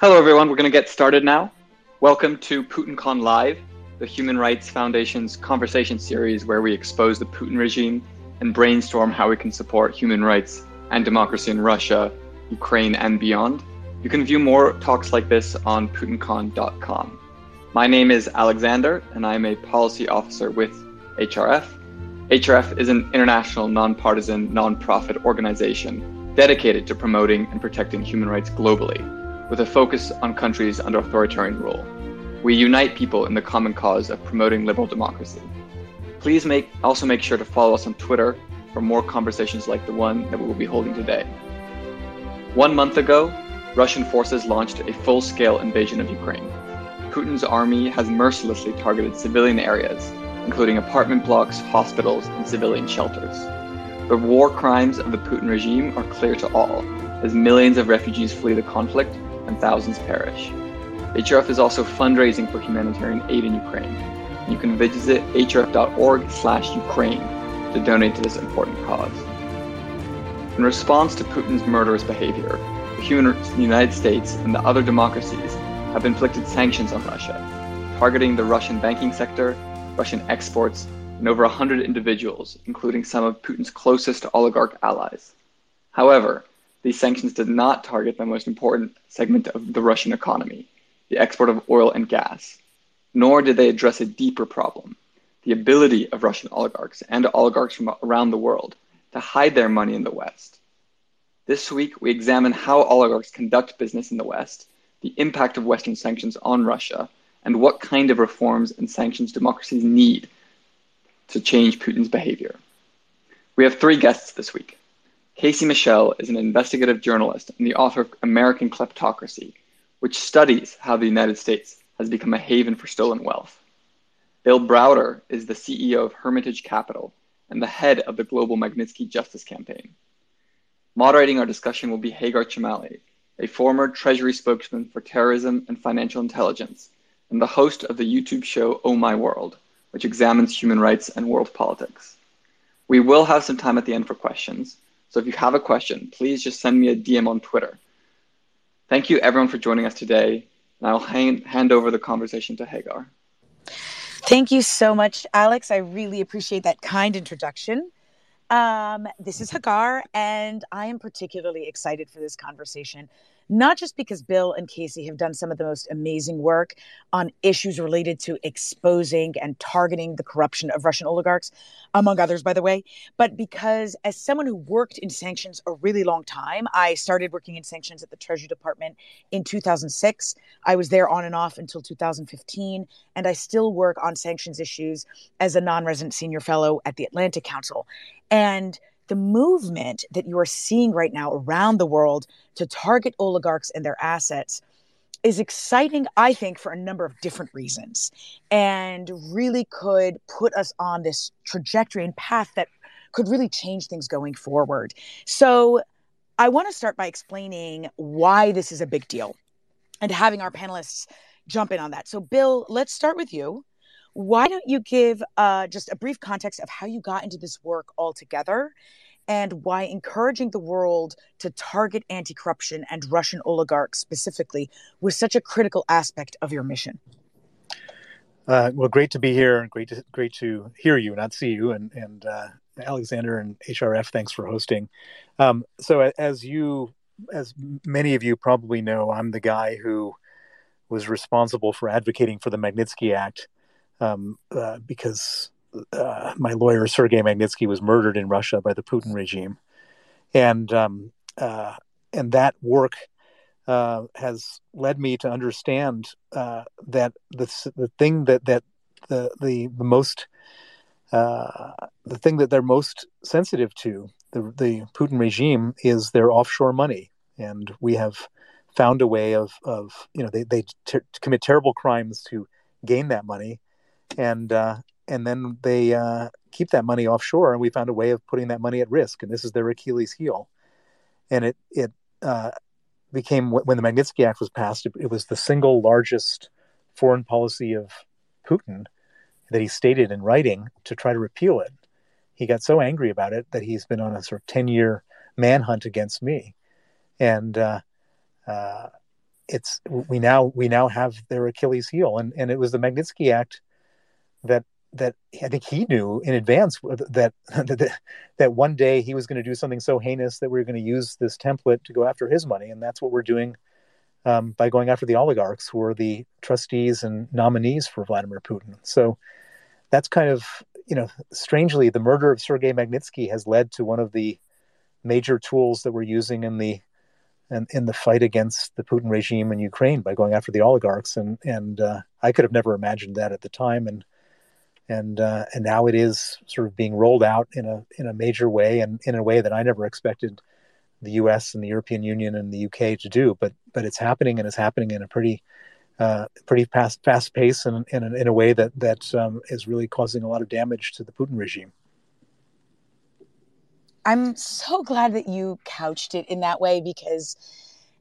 Hello, everyone. We're going to get started now. Welcome to PutinCon Live, the Human Rights Foundation's conversation series where we expose the Putin regime and brainstorm how we can support human rights and democracy in Russia, Ukraine, and beyond. You can view more talks like this on PutinCon.com. My name is Alexander, and I'm a policy officer with HRF. HRF is an international, nonpartisan, nonprofit organization dedicated to promoting and protecting human rights globally with a focus on countries under authoritarian rule. We unite people in the common cause of promoting liberal democracy. Please make, also make sure to follow us on Twitter for more conversations like the one that we will be holding today. One month ago, Russian forces launched a full scale invasion of Ukraine. Putin's army has mercilessly targeted civilian areas, including apartment blocks, hospitals, and civilian shelters. The war crimes of the Putin regime are clear to all, as millions of refugees flee the conflict and thousands perish. HRF is also fundraising for humanitarian aid in Ukraine. You can visit hrf.org slash Ukraine to donate to this important cause. In response to Putin's murderous behavior, the United States and the other democracies have inflicted sanctions on Russia, targeting the Russian banking sector, Russian exports, and over 100 individuals, including some of Putin's closest oligarch allies. However, these sanctions did not target the most important segment of the Russian economy, the export of oil and gas, nor did they address a deeper problem, the ability of Russian oligarchs and oligarchs from around the world to hide their money in the West. This week, we examine how oligarchs conduct business in the West, the impact of Western sanctions on Russia, and what kind of reforms and sanctions democracies need to change Putin's behavior. We have three guests this week. Casey Michel is an investigative journalist and the author of American Kleptocracy, which studies how the United States has become a haven for stolen wealth. Bill Browder is the CEO of Hermitage Capital and the head of the Global Magnitsky Justice Campaign. Moderating our discussion will be Hagar Chemali, a former Treasury spokesman for terrorism and financial intelligence, and the host of the YouTube show Oh My World, which examines human rights and world politics. We will have some time at the end for questions, so if you have a question, please just send me a DM on Twitter. Thank you everyone for joining us today. And I'll hand, hand over the conversation to Hagar. Thank you so much, Alex. I really appreciate that kind introduction. Um, this is Hagar, and I am particularly excited for this conversation not just because Bill and Casey have done some of the most amazing work on issues related to exposing and targeting the corruption of Russian oligarchs, among others, by the way, but because as someone who worked in sanctions a really long time, I started working in sanctions at the Treasury Department in 2006. I was there on and off until 2015, and I still work on sanctions issues as a non resident senior fellow at the Atlantic Council. And the movement that you are seeing right now around the world to target oligarchs and their assets is exciting, I think, for a number of different reasons, and really could put us on this trajectory and path that could really change things going forward. So, I want to start by explaining why this is a big deal and having our panelists jump in on that. So, Bill, let's start with you. Why don't you give uh, just a brief context of how you got into this work altogether and why encouraging the world to target anti corruption and Russian oligarchs specifically was such a critical aspect of your mission? Uh, well, great to be here. Great to great to hear you, not see you. And and uh, Alexander and HRF, thanks for hosting. Um, so, as you, as many of you probably know, I'm the guy who was responsible for advocating for the Magnitsky Act um, uh, because uh, my lawyer Sergei Magnitsky was murdered in Russia by the Putin regime, and um, uh, and that work uh, has led me to understand uh, that the the thing that that the the, the most uh, the thing that they're most sensitive to the the Putin regime is their offshore money, and we have found a way of of you know they they ter- commit terrible crimes to gain that money and uh, and then they uh, keep that money offshore. And we found a way of putting that money at risk, and this is their Achilles heel. And it it uh, became when the Magnitsky Act was passed, it, it was the single largest foreign policy of Putin that he stated in writing to try to repeal it. He got so angry about it that he's been on a sort of ten year manhunt against me, and uh, uh, it's we now we now have their Achilles heel, and and it was the Magnitsky Act that that I think he knew in advance that that, that one day he was going to do something so heinous that we are going to use this template to go after his money, and that's what we're doing um, by going after the oligarchs who are the trustees and nominees for Vladimir Putin. So that's kind of you know strangely the murder of Sergei Magnitsky has led to one of the major tools that we're using in the in, in the fight against the Putin regime in Ukraine by going after the oligarchs. And and uh, I could have never imagined that at the time. And and uh, and now it is sort of being rolled out in a in a major way and in a way that I never expected the U.S. and the European Union and the U.K. to do. But but it's happening and it's happening in a pretty uh, pretty fast fast pace and, in in a way that that um, is really causing a lot of damage to the Putin regime. I'm so glad that you couched it in that way because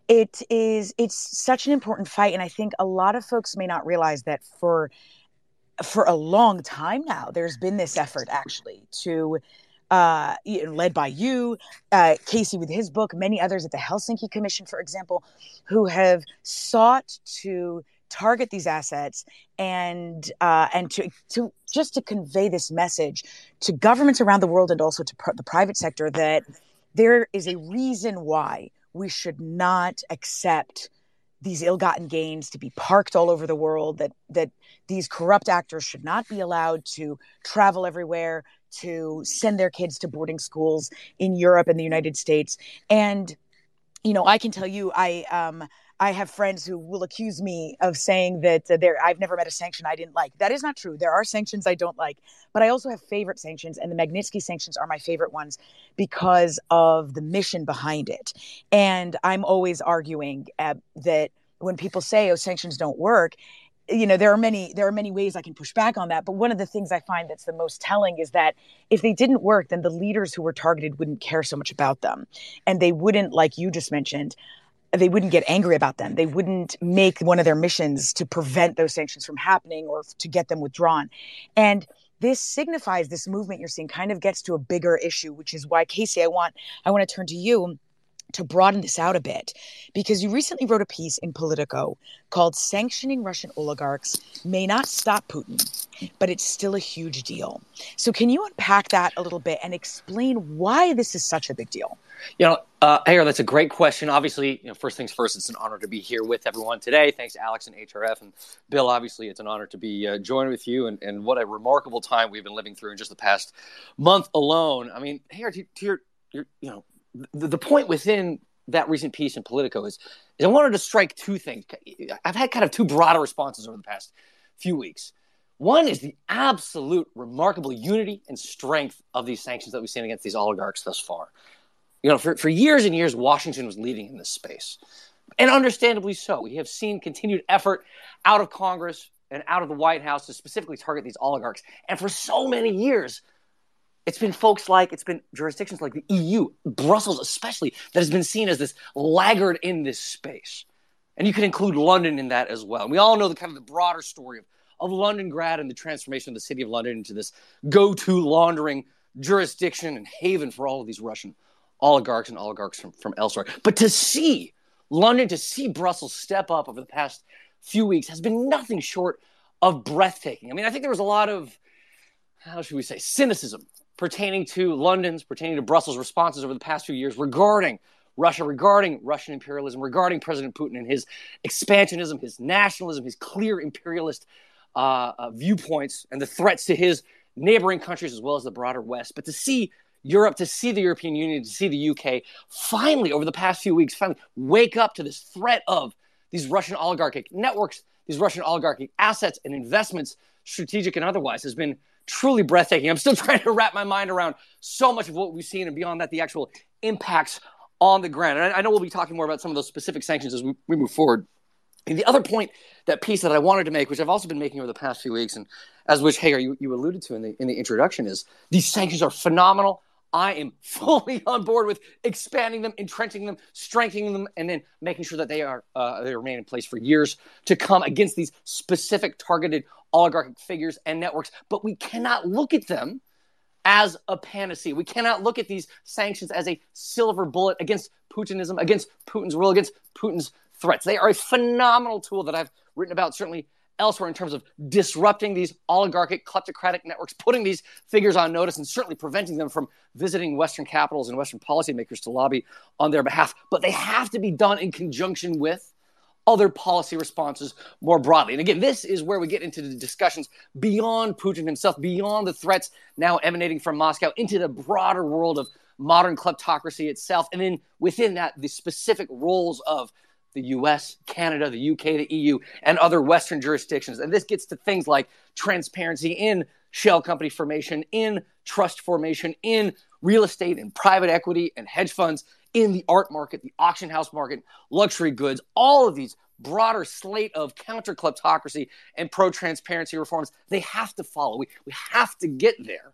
it is it's such an important fight and I think a lot of folks may not realize that for for a long time now, there's been this effort actually to, uh, led by you, uh, Casey with his book, many others at the Helsinki Commission, for example, who have sought to target these assets and uh, and to to just to convey this message to governments around the world and also to pr- the private sector that there is a reason why we should not accept these ill-gotten gains to be parked all over the world that that these corrupt actors should not be allowed to travel everywhere to send their kids to boarding schools in Europe and the United States. And you know I can tell you I um I have friends who will accuse me of saying that uh, there I've never met a sanction I didn't like. That is not true. There are sanctions I don't like, but I also have favorite sanctions, and the Magnitsky sanctions are my favorite ones because of the mission behind it. And I'm always arguing uh, that when people say, "Oh, sanctions don't work," you know there are many there are many ways i can push back on that but one of the things i find that's the most telling is that if they didn't work then the leaders who were targeted wouldn't care so much about them and they wouldn't like you just mentioned they wouldn't get angry about them. They wouldn't make one of their missions to prevent those sanctions from happening or to get them withdrawn. And this signifies this movement you're seeing kind of gets to a bigger issue, which is why Casey, I want I want to turn to you to broaden this out a bit because you recently wrote a piece in Politico called Sanctioning Russian Oligarchs May Not Stop Putin, but it's still a huge deal. So, can you unpack that a little bit and explain why this is such a big deal? You know, uh, that's a great question. Obviously, you know, first things first, it's an honor to be here with everyone today. Thanks, Alex and HRF and Bill. Obviously, it's an honor to be uh, joined with you, and, and what a remarkable time we've been living through in just the past month alone. I mean, Hagar, to, to your, your, you know, the, the point within that recent piece in Politico is, is I wanted to strike two things. I've had kind of two broader responses over the past few weeks. One is the absolute remarkable unity and strength of these sanctions that we've seen against these oligarchs thus far. You know, for, for years and years, Washington was leading in this space. And understandably so. We have seen continued effort out of Congress and out of the White House to specifically target these oligarchs. And for so many years, it's been folks like, it's been jurisdictions like the EU, Brussels especially, that has been seen as this laggard in this space. And you can include London in that as well. And we all know the kind of the broader story of, of Londongrad and the transformation of the city of London into this go to laundering jurisdiction and haven for all of these Russian oligarchs and oligarchs from, from elsewhere. But to see London, to see Brussels step up over the past few weeks has been nothing short of breathtaking. I mean, I think there was a lot of, how should we say, cynicism pertaining to London's, pertaining to Brussels' responses over the past few years regarding Russia, regarding Russian imperialism, regarding President Putin and his expansionism, his nationalism, his clear imperialist uh, uh, viewpoints, and the threats to his neighboring countries as well as the broader West. But to see Europe, to see the European Union, to see the UK finally, over the past few weeks, finally wake up to this threat of these Russian oligarchic networks, these Russian oligarchic assets and investments, strategic and otherwise, has been truly breathtaking. I'm still trying to wrap my mind around so much of what we've seen and beyond that, the actual impacts on the ground. And I, I know we'll be talking more about some of those specific sanctions as we, we move forward. And the other point, that piece that I wanted to make, which I've also been making over the past few weeks, and as which Hagar you, you alluded to in the in the introduction, is these sanctions are phenomenal. I am fully on board with expanding them, entrenching them, strengthening them, and then making sure that they are uh, they remain in place for years to come against these specific targeted oligarchic figures and networks. But we cannot look at them as a panacea. We cannot look at these sanctions as a silver bullet against Putinism, against Putin's rule, against Putin's threats. They are a phenomenal tool that I've written about certainly elsewhere in terms of disrupting these oligarchic kleptocratic networks, putting these figures on notice, and certainly preventing them from visiting Western capitals and Western policymakers to lobby on their behalf. But they have to be done in conjunction with other policy responses more broadly. And again, this is where we get into the discussions beyond Putin himself, beyond the threats now emanating from Moscow, into the broader world of modern kleptocracy itself. And then within that, the specific roles of the US, Canada, the UK, the EU, and other Western jurisdictions. And this gets to things like transparency in shell company formation, in trust formation, in real estate and private equity and hedge funds, in the art market, the auction house market, luxury goods, all of these broader slate of counter kleptocracy and pro transparency reforms, they have to follow. We, we have to get there.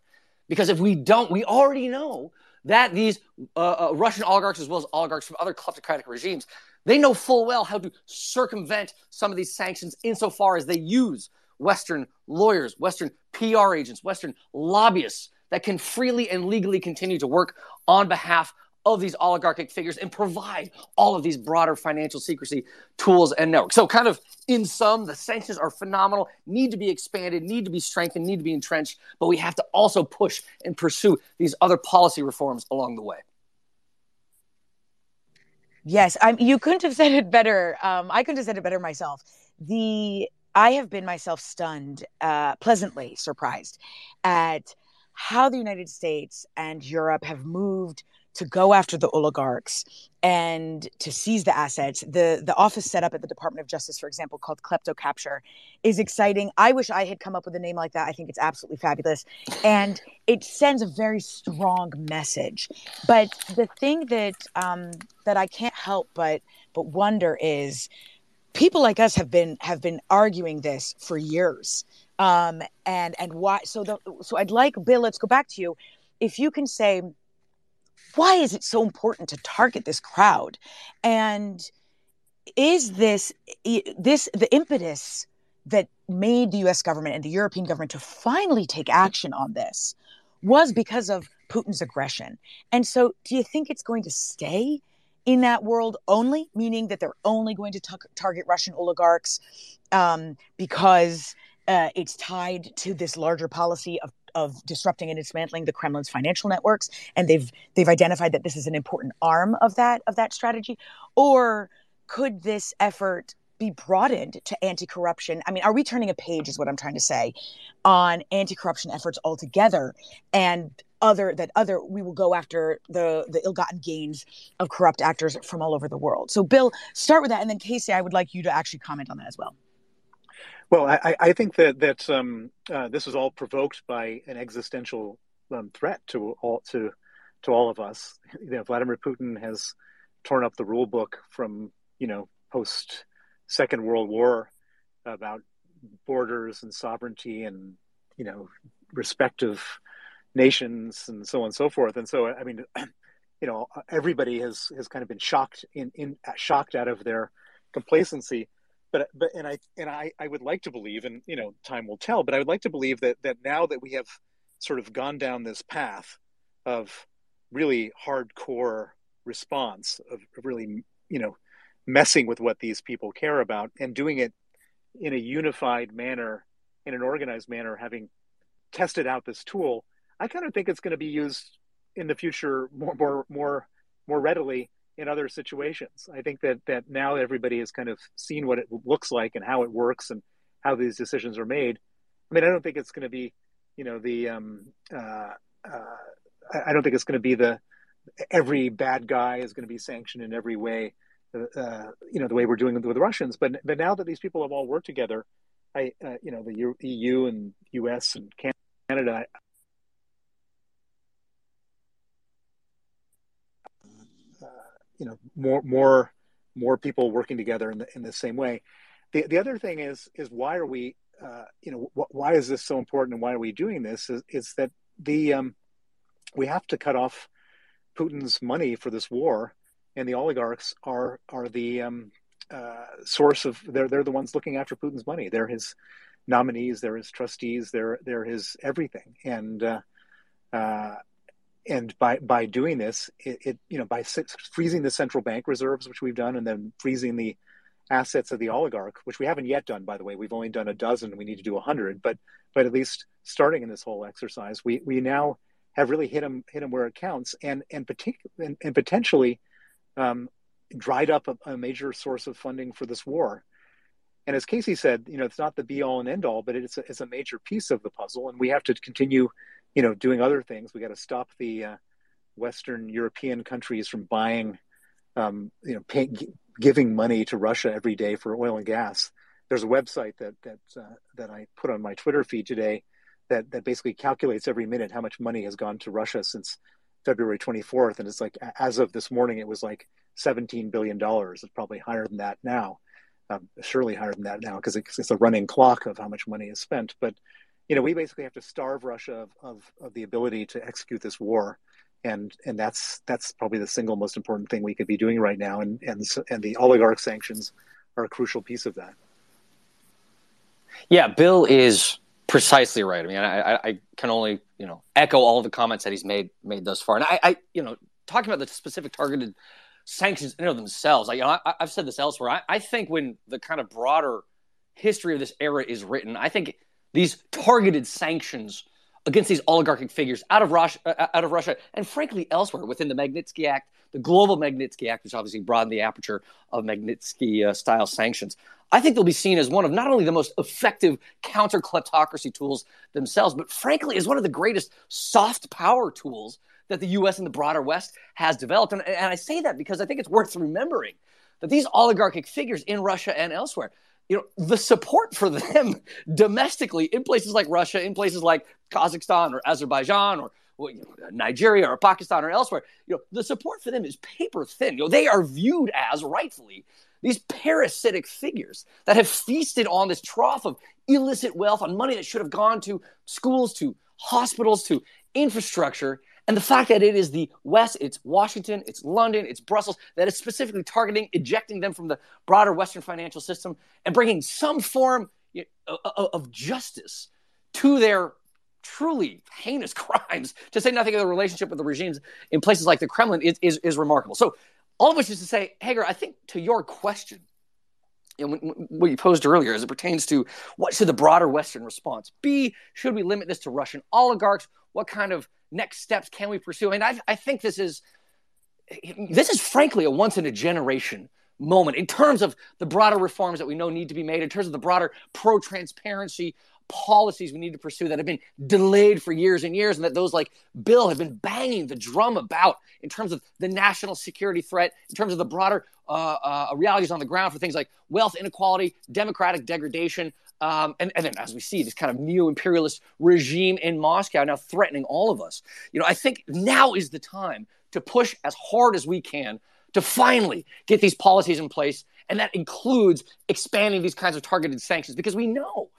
Because if we don't, we already know that these uh, uh, Russian oligarchs, as well as oligarchs from other kleptocratic regimes, they know full well how to circumvent some of these sanctions insofar as they use Western lawyers, Western PR agents, Western lobbyists that can freely and legally continue to work on behalf of these oligarchic figures and provide all of these broader financial secrecy tools and networks. So, kind of in sum, the sanctions are phenomenal, need to be expanded, need to be strengthened, need to be entrenched, but we have to also push and pursue these other policy reforms along the way. Yes, I'm, you couldn't have said it better. Um, I couldn't have said it better myself. The I have been myself stunned, uh, pleasantly surprised at how the United States and Europe have moved to go after the oligarchs and to seize the assets. The the office set up at the Department of Justice, for example, called KleptoCapture, is exciting. I wish I had come up with a name like that. I think it's absolutely fabulous, and it sends a very strong message. But the thing that um, that I can't help but but wonder is people like us have been have been arguing this for years um and and why so the so i'd like bill let's go back to you if you can say why is it so important to target this crowd? And is this this the impetus that made the US government and the European government to finally take action on this was because of Putin's aggression. And so do you think it's going to stay in that world only, meaning that they're only going to t- target Russian oligarchs um, because uh, it's tied to this larger policy of of disrupting and dismantling the Kremlin's financial networks, and they've they've identified that this is an important arm of that of that strategy, or could this effort be broadened to anti-corruption? I mean, are we turning a page? Is what I'm trying to say on anti-corruption efforts altogether, and other that other we will go after the the ill-gotten gains of corrupt actors from all over the world. So, Bill, start with that, and then Casey, I would like you to actually comment on that as well. Well, I, I think that that um, uh, this was all provoked by an existential um, threat to all to to all of us. You know, Vladimir Putin has torn up the rule book from you know post Second World War about borders and sovereignty and you know respective nations and so on and so forth. And so, I mean, you know, everybody has has kind of been shocked in in shocked out of their complacency but but and I and I I would like to believe, and you know, time will tell. But I would like to believe that that now that we have sort of gone down this path of really hardcore response of really you know messing with what these people care about and doing it in a unified manner in an organized manner having tested out this tool i kind of think it's going to be used in the future more more more more readily in other situations. I think that that now everybody has kind of seen what it looks like and how it works and how these decisions are made. I mean, I don't think it's going to be, you know, the um, uh, uh, I don't think it's going to be the every bad guy is going to be sanctioned in every way, uh, uh you know, the way we're doing with the Russians. But but now that these people have all worked together, I uh, you know the EU and US and Canada, you know more more more people working together in the in the same way. The the other thing is is why are we uh, you know wh- why is this so important and why are we doing this? Is, that the um, we have to cut off Putin's money for this war, and the oligarchs are are the um, uh, source of they're they're the ones looking after Putin's money. They're his nominees, they're his trustees, they're they're his everything, and uh, uh, and by by doing this, it, it, you know by freezing the central bank reserves, which we've done, and then freezing the assets of the oligarch, which we haven't yet done, by the way. We've only done a dozen. We need to do a hundred, but but at least starting in this whole exercise, we we now have really hit them hit them where it counts, and and partic- and, and potentially um, dried up a, a, major source of funding for this war. And as Casey said, you know, it's not the be all and end all, but it's a, it's a major piece of the puzzle, and we have to continue, you know, doing other things. We got to stop the uh, Western European countries from buying, um, you know, pay, giving money to Russia every day for oil and gas. There's a website that that uh, that I put on my Twitter feed today that that basically calculates every minute how much money has gone to Russia since February 24th, and it's like as of this morning, it was like 17 billion dollars. It's probably higher than that now, um, surely higher than that now because it's, it's, a running clock of how much money is spent. But you know, we basically have to starve Russia of, of, of the ability to execute this war. And and that's that's probably the single most important thing we could be doing right now. And and and the oligarch sanctions are a crucial piece of that. Yeah bill is precisely right. I mean i i can only you know echo all the comments that he's made made thus far. And i i you know talking about the specific targeted sanctions in and of themselves I, you know, I, have said this elsewhere. I, I think when the kind of broader history of this era is written i think these targeted sanctions against these oligarchic figures out of Russia, uh, out of Russia, and frankly elsewhere within the Magnitsky Act, the global Magnitsky Act, which obviously broadened the aperture of Magnitsky-style uh, sanctions. I think they'll be seen as one of not only the most effective counter kleptocracy tools themselves, but frankly as one of the greatest soft power tools that the U.S. and the broader West has developed. And, and I say that because I think it's worth remembering that these oligarchic figures in Russia and elsewhere you know the support for them domestically in places like Russia, in places like Kazakhstan or Azerbaijan or well, you know, Nigeria or Pakistan or elsewhere, you know the support for them is paper thin. You know they are viewed as rightfully these parasitic figures that have feasted on this trough of illicit wealth, on money that should have gone to schools, to hospitals, to infrastructure, and the fact that it is the West, it's Washington, it's London, it's Brussels, that is specifically targeting, ejecting them from the broader Western financial system and bringing some form of justice to their truly heinous crimes, to say nothing of the relationship with the regimes in places like the Kremlin, is, is, is remarkable. So, all of which is to say, Hagar, I think to your question, what you posed earlier as it pertains to what should the broader Western response be? Should we limit this to Russian oligarchs? What kind of next steps can we pursue? I mean, I, I think this is this is frankly a once in a generation moment in terms of the broader reforms that we know need to be made, in terms of the broader pro transparency policies we need to pursue that have been delayed for years and years, and that those like Bill have been banging the drum about in terms of the national security threat, in terms of the broader uh, uh, realities on the ground for things like wealth inequality, democratic degradation, um, and, and then, as we see, this kind of neo imperialist regime in Moscow now threatening all of us. You know, I think now is the time to push as hard as we can to finally get these policies in place. And that includes expanding these kinds of targeted sanctions because we know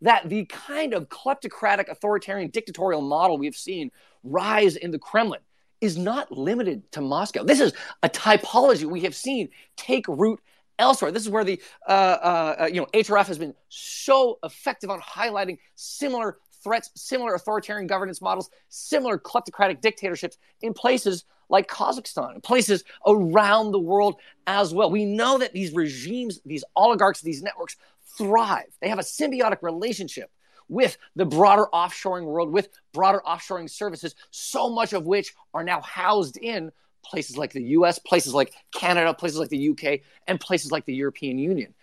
that the kind of kleptocratic, authoritarian, dictatorial model we've seen rise in the Kremlin is not limited to Moscow. This is a typology we have seen take root elsewhere. This is where the uh, uh, uh you know HRF has been so effective on highlighting similar threats, similar authoritarian governance models, similar kleptocratic dictatorships in places like Kazakhstan, in places around the world as well. We know that these regimes, these oligarchs, these networks thrive. They have a symbiotic relationship with the broader offshoring world, with broader offshoring services, so much of which are now housed in places like the US, places like Canada, places like the UK, and places like the European Union.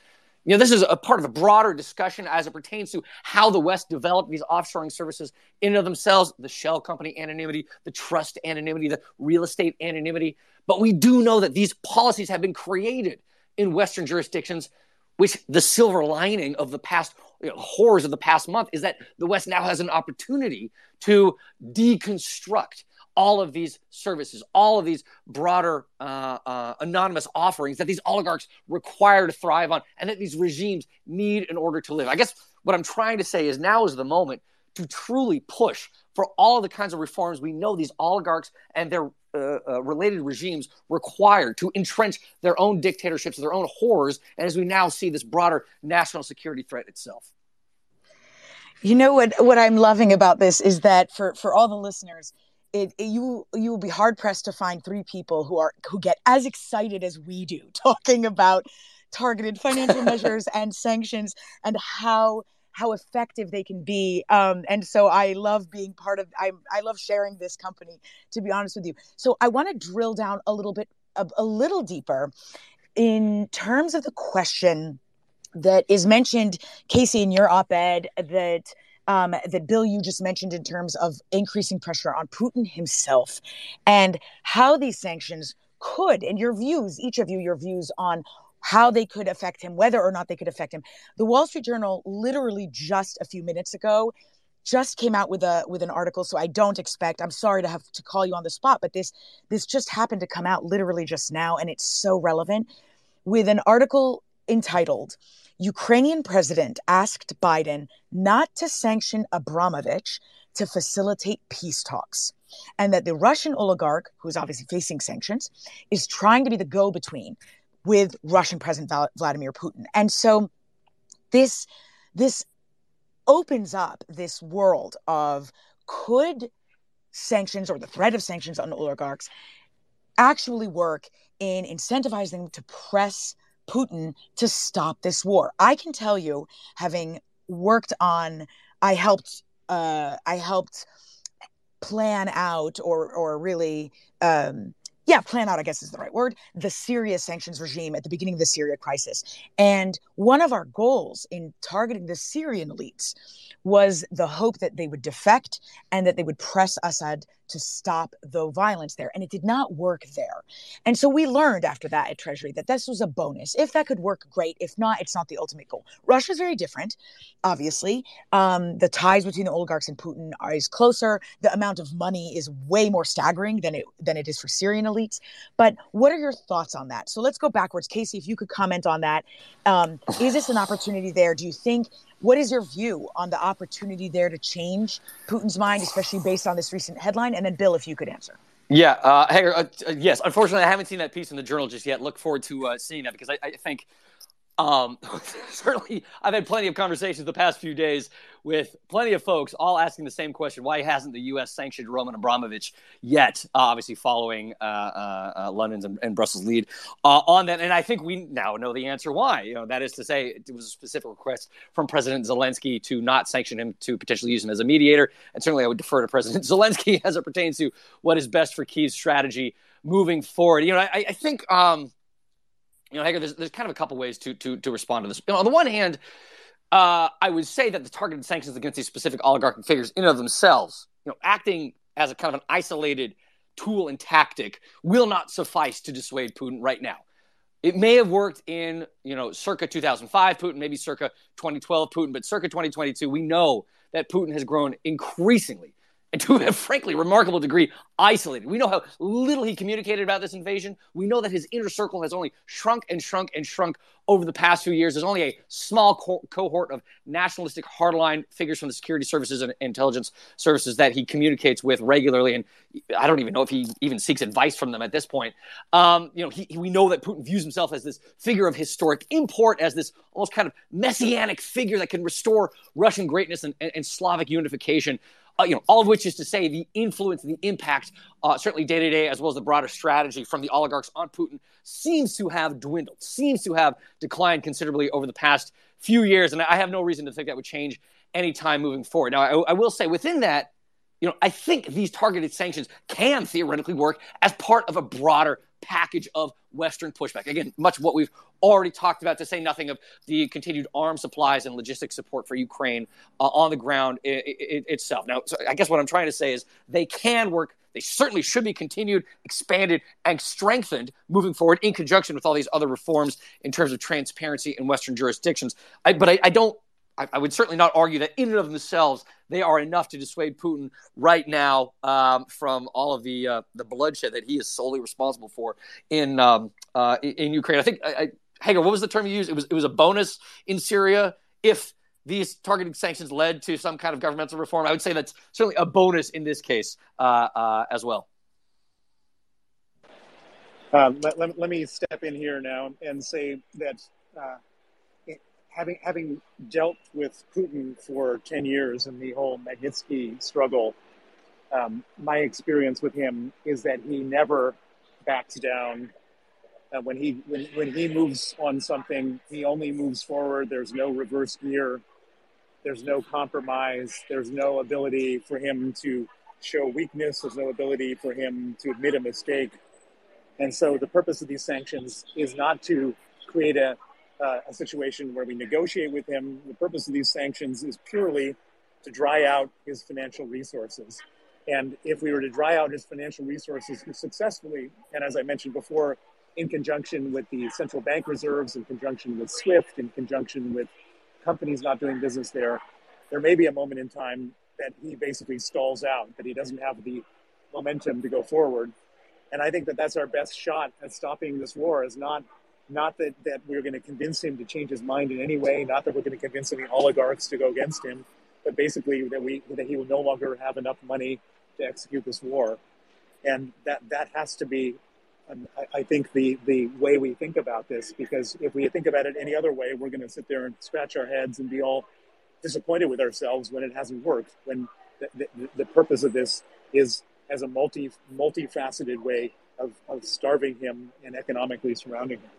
You know, this is a part of a broader discussion as it pertains to how the West developed these offshoring services in and of themselves, the shell company anonymity, the trust anonymity, the real estate anonymity. But we do know that these policies have been created in Western jurisdictions, which the silver lining of the past you know, horrors of the past month is that the West now has an opportunity to deconstruct all of these services, all of these broader uh, uh, anonymous offerings that these oligarchs require to thrive on, and that these regimes need in order to live. I guess what I'm trying to say is now is the moment to truly push for all the kinds of reforms we know these oligarchs and their uh, uh, related regimes require to entrench their own dictatorships, their own horrors, and as we now see this broader national security threat itself. You know what? What I'm loving about this is that for for all the listeners, it, it, you you will be hard pressed to find three people who are who get as excited as we do talking about targeted financial measures and sanctions and how how effective they can be. Um, and so I love being part of. I I love sharing this company. To be honest with you, so I want to drill down a little bit, a, a little deeper, in terms of the question that is mentioned, Casey, in your op-ed that. Um, that Bill, you just mentioned in terms of increasing pressure on Putin himself and how these sanctions could, in your views, each of you, your views on how they could affect him, whether or not they could affect him. The Wall Street Journal literally just a few minutes ago just came out with a with an article so i don't expect i'm sorry to have to call you on the spot but this this just happened to come out literally just now and it's so relevant with an article entitled ukrainian president asked biden not to sanction abramovich to facilitate peace talks and that the russian oligarch who's obviously facing sanctions is trying to be the go-between with Russian President Vladimir Putin. And so this this opens up this world of could sanctions or the threat of sanctions on oligarchs actually work in incentivizing them to press Putin to stop this war. I can tell you, having worked on, I helped, uh, I helped plan out or or really um, yeah, plan out, I guess is the right word, the Syria sanctions regime at the beginning of the Syria crisis. And one of our goals in targeting the Syrian elites was the hope that they would defect and that they would press Assad to stop the violence there. And it did not work there. And so we learned after that at Treasury that this was a bonus. If that could work, great. If not, it's not the ultimate goal. Russia is very different, obviously. Um, the ties between the oligarchs and Putin are is closer. The amount of money is way more staggering than it than it is for Syrian elites. But what are your thoughts on that? So let's go backwards. Casey, if you could comment on that. Um, is this an opportunity there? Do you think what is your view on the opportunity there to change Putin's mind, especially based on this recent headline? And then, Bill, if you could answer. Yeah, uh, hey, uh, yes. Unfortunately, I haven't seen that piece in the journal just yet. Look forward to uh, seeing that because I, I think um, certainly, I've had plenty of conversations the past few days with plenty of folks, all asking the same question: Why hasn't the U.S. sanctioned Roman Abramovich yet? Uh, obviously, following uh, uh, uh London's and, and, Brussels' lead uh, on that, and I think we now know the answer why. You know, that is to say, it was a specific request from President Zelensky to not sanction him, to potentially use him as a mediator, and certainly I would defer to President Zelensky as it pertains to what is best for Kiev's strategy moving forward. You know, I, I think. Um, you know, Hagar, there's, there's kind of a couple ways to to to respond to this. You know, on the one hand, uh, I would say that the targeted sanctions against these specific oligarchic figures, in and of themselves, you know, acting as a kind of an isolated tool and tactic, will not suffice to dissuade Putin right now. It may have worked in, you know, circa 2005 Putin, maybe circa 2012 Putin, but circa 2022, we know that Putin has grown increasingly and to a frankly remarkable degree isolated. We know how little he communicated about this invasion. We know that his inner circle has only shrunk and shrunk and shrunk over the past few years. There's only a small co- cohort of nationalistic hardline figures from the security services and intelligence services that he communicates with regularly. And I don't even know if he even seeks advice from them at this point. Um, you know, he, we know that Putin views himself as this figure of historic import, as this almost kind of messianic figure that can restore Russian greatness and, and, and Slavic unification uh, you know, all of which is to say the influence, the impact, uh, certainly day to day, as well as the broader strategy from the oligarchs on Putin, seems to have dwindled, seems to have declined considerably over the past few years, and I have no reason to think that would change anytime moving forward. Now, I, I will say within that, you know, I think these targeted sanctions can theoretically work as part of a broader package of Western pushback. Again, much of what we've already talked about, to say nothing of the continued arms supplies and logistic support for Ukraine uh, on the ground I- I- itself. Now, so I guess what I'm trying to say is they can work. They certainly should be continued, expanded, and strengthened moving forward in conjunction with all these other reforms in terms of transparency in Western jurisdictions. I, but I, I don't I, I, would certainly not argue that in and of themselves they are enough to dissuade Putin right now um, from all of the uh, the bloodshed that he is solely responsible for in um, uh, in Ukraine. I think, I, I, Hagar, what was the term you used? It was it was a bonus in Syria if these targeted sanctions led to some kind of governmental reform. I would say that's certainly a bonus in this case uh, uh as well. Um, let, let, let, me step in here now and say that uh, having having dealt with Putin for ten years in the whole Magnitsky struggle, um, my experience with him is that he never backs down Uh, when he when, when he moves on something, he only moves forward. There's no reverse gear. There's no compromise. There's no ability for him to show weakness. There's no ability for him to admit a mistake. And so the purpose of these sanctions is not to create a, uh, a situation where we negotiate with him. The purpose of these sanctions is purely to dry out his financial resources. And if we were to dry out his financial resources successfully, and as I mentioned before, in conjunction with the central bank reserves, in conjunction with SWIFT, in conjunction with companies not doing business there, there may be a moment in time that he basically stalls out, that he doesn't have the momentum to go forward. And I think that that's our best shot at stopping this war is not not that, that we're going to convince him to change his mind in any way, not that we're going to convince any oligarchs to go against him, but basically that we that he will no longer have enough money to execute this war, and that that has to be, um, I, I, think the the way we think about this. Because if we think about it any other way, we're going to sit there and scratch our heads and be all disappointed with ourselves when it hasn't worked. When the, the, the purpose of this is as a multi multifaceted way of, of starving him and economically surrounding him.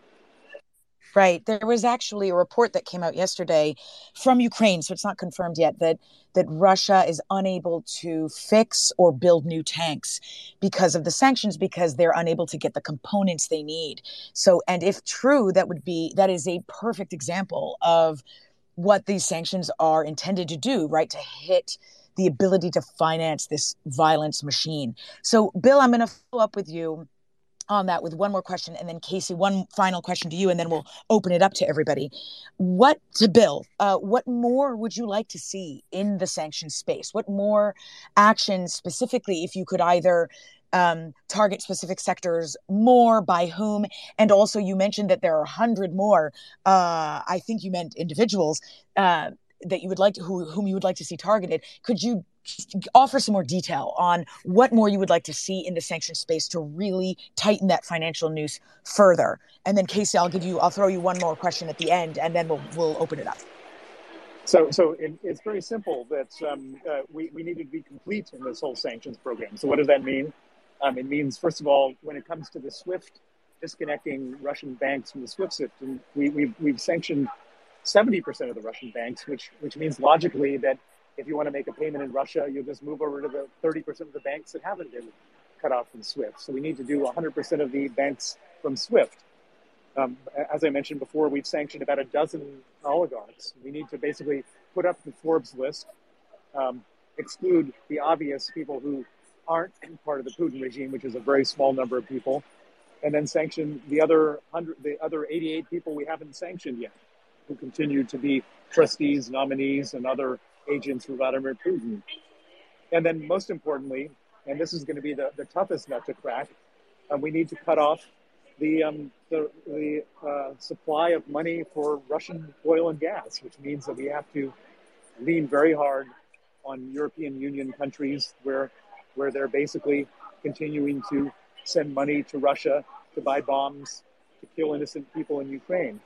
Right. There was actually a report that came out yesterday from Ukraine, so it's not confirmed yet that that Russia is unable to fix or build new tanks because of the sanctions because they're unable to get the components they need. So and if true, that would be that is a perfect example of what these sanctions are intended to do, right? To hit the ability to finance this violence machine. So Bill, I'm going to follow up with you on that with one more question and then casey one final question to you and then we'll open it up to everybody. What to bill uh, what more would you like to see in the sanction space? What more action specifically if you could either um, target specific sectors more by whom? And also you mentioned that there are 100 more uh, i think you meant individuals uh, that you would like to, who, whom you would like to see targeted. Could you offer some more detail on what more you would like to see in the sanction space to really tighten that financial noose further. And then Casey, I'll give you, I'll throw you one more question at the end, and then we'll we'll open it up. So, so it, it's very simple that um, uh, we, we need to be complete in this whole sanctions program. So, what does that mean? Um, it means, first of all, when it comes to the SWIFT, disconnecting Russian banks from the SWIFT system, we, we've, we've sanctioned 70% of the Russian banks, which, which means logically that if you want to make a payment in Russia, you'll just move over to the 30% of the banks that haven't been cut off from SWIFT. So we need to do 100% of the banks from SWIFT. Um, as I mentioned before, we've sanctioned about a dozen oligarchs. We need to basically put up the Forbes list, um, exclude the obvious people who aren't part of the Putin regime, which is a very small number of people, and then sanction the other hundred, the other 88 people we haven't sanctioned yet, who continue to be trustees, nominees, and other agents for Vladimir Putin. And then, most importantly, and this is going to be the, the toughest nut to crack, uh, we need to cut off the, um, the, the uh, supply of money for Russian oil and gas, which means that we have to lean very hard on European Union countries where, where they're basically continuing to send money to Russia to buy bombs to kill innocent people in Ukraine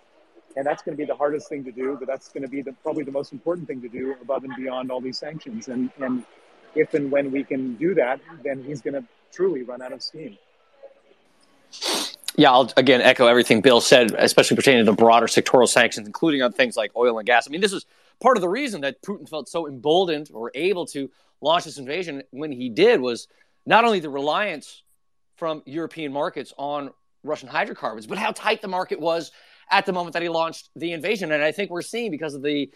and that's going to be the hardest thing to do but that's going to be the, probably the most important thing to do above and beyond all these sanctions and and if and when we can do that then he's going to truly run out of steam yeah, I'll again echo everything Bill said, especially pertaining to the broader sectoral sanctions, including on things like oil and gas. I mean, this is part of the reason that Putin felt so emboldened or able to launch this invasion when he did was not only the reliance from European markets on Russian hydrocarbons, but how tight the market was at the moment that he launched the invasion. And I think we're seeing because of the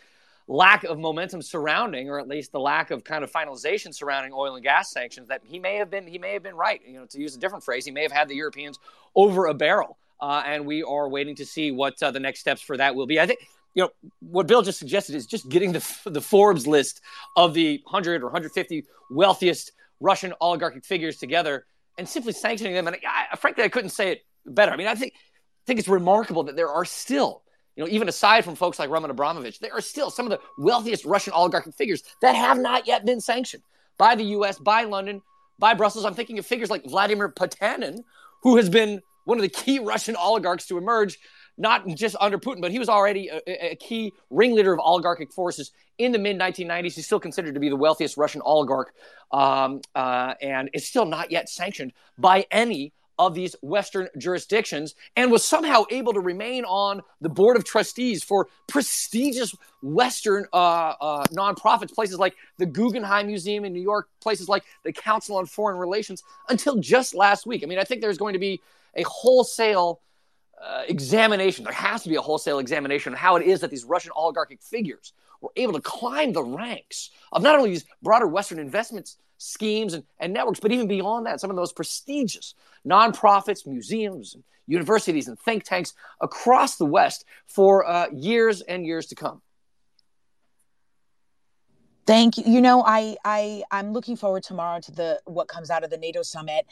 lack of momentum surrounding, or at least the lack of kind of finalization surrounding oil and gas sanctions, that he may have been he may have been right. You know, to use a different phrase, he may have had the Europeans over a barrel. Uh, and we are waiting to see what uh, the next steps for that will be. I think you know what Bill just suggested is just getting the the Forbes list of the 100 or 150 wealthiest Russian oligarchic figures together and simply sanctioning them. And I, frankly, I couldn't say it better. I mean, I think I think it's remarkable that there are still, you know, even aside from folks like Roman Abramovich, there are still some of the wealthiest Russian oligarchic figures that have not yet been sanctioned by the U.S., by London, by Brussels. I'm thinking of figures like Vladimir Potanin, who has been one of the key Russian oligarchs to emerge, not just under Putin, but he was already a, a key ringleader of oligarchic forces in the mid 1990s. He's still considered to be the wealthiest Russian oligarch, um, uh, and is still not yet sanctioned by any of these Western jurisdictions and was somehow able to remain on the board of trustees for prestigious Western uh, uh, nonprofits, places like the Guggenheim Museum in New York, places like the Council on Foreign Relations, until just last week. I mean, I think there's going to be a wholesale uh, examination. There has to be a wholesale examination of how it is that these Russian oligarchic figures were able to climb the ranks of not only these broader Western investments schemes and, and networks, but even beyond that, some of those prestigious nonprofits, museums, universities, and think tanks across the West for uh, years and years to come. Thank you. You know, I I I'm looking forward tomorrow to the what comes out of the NATO summit.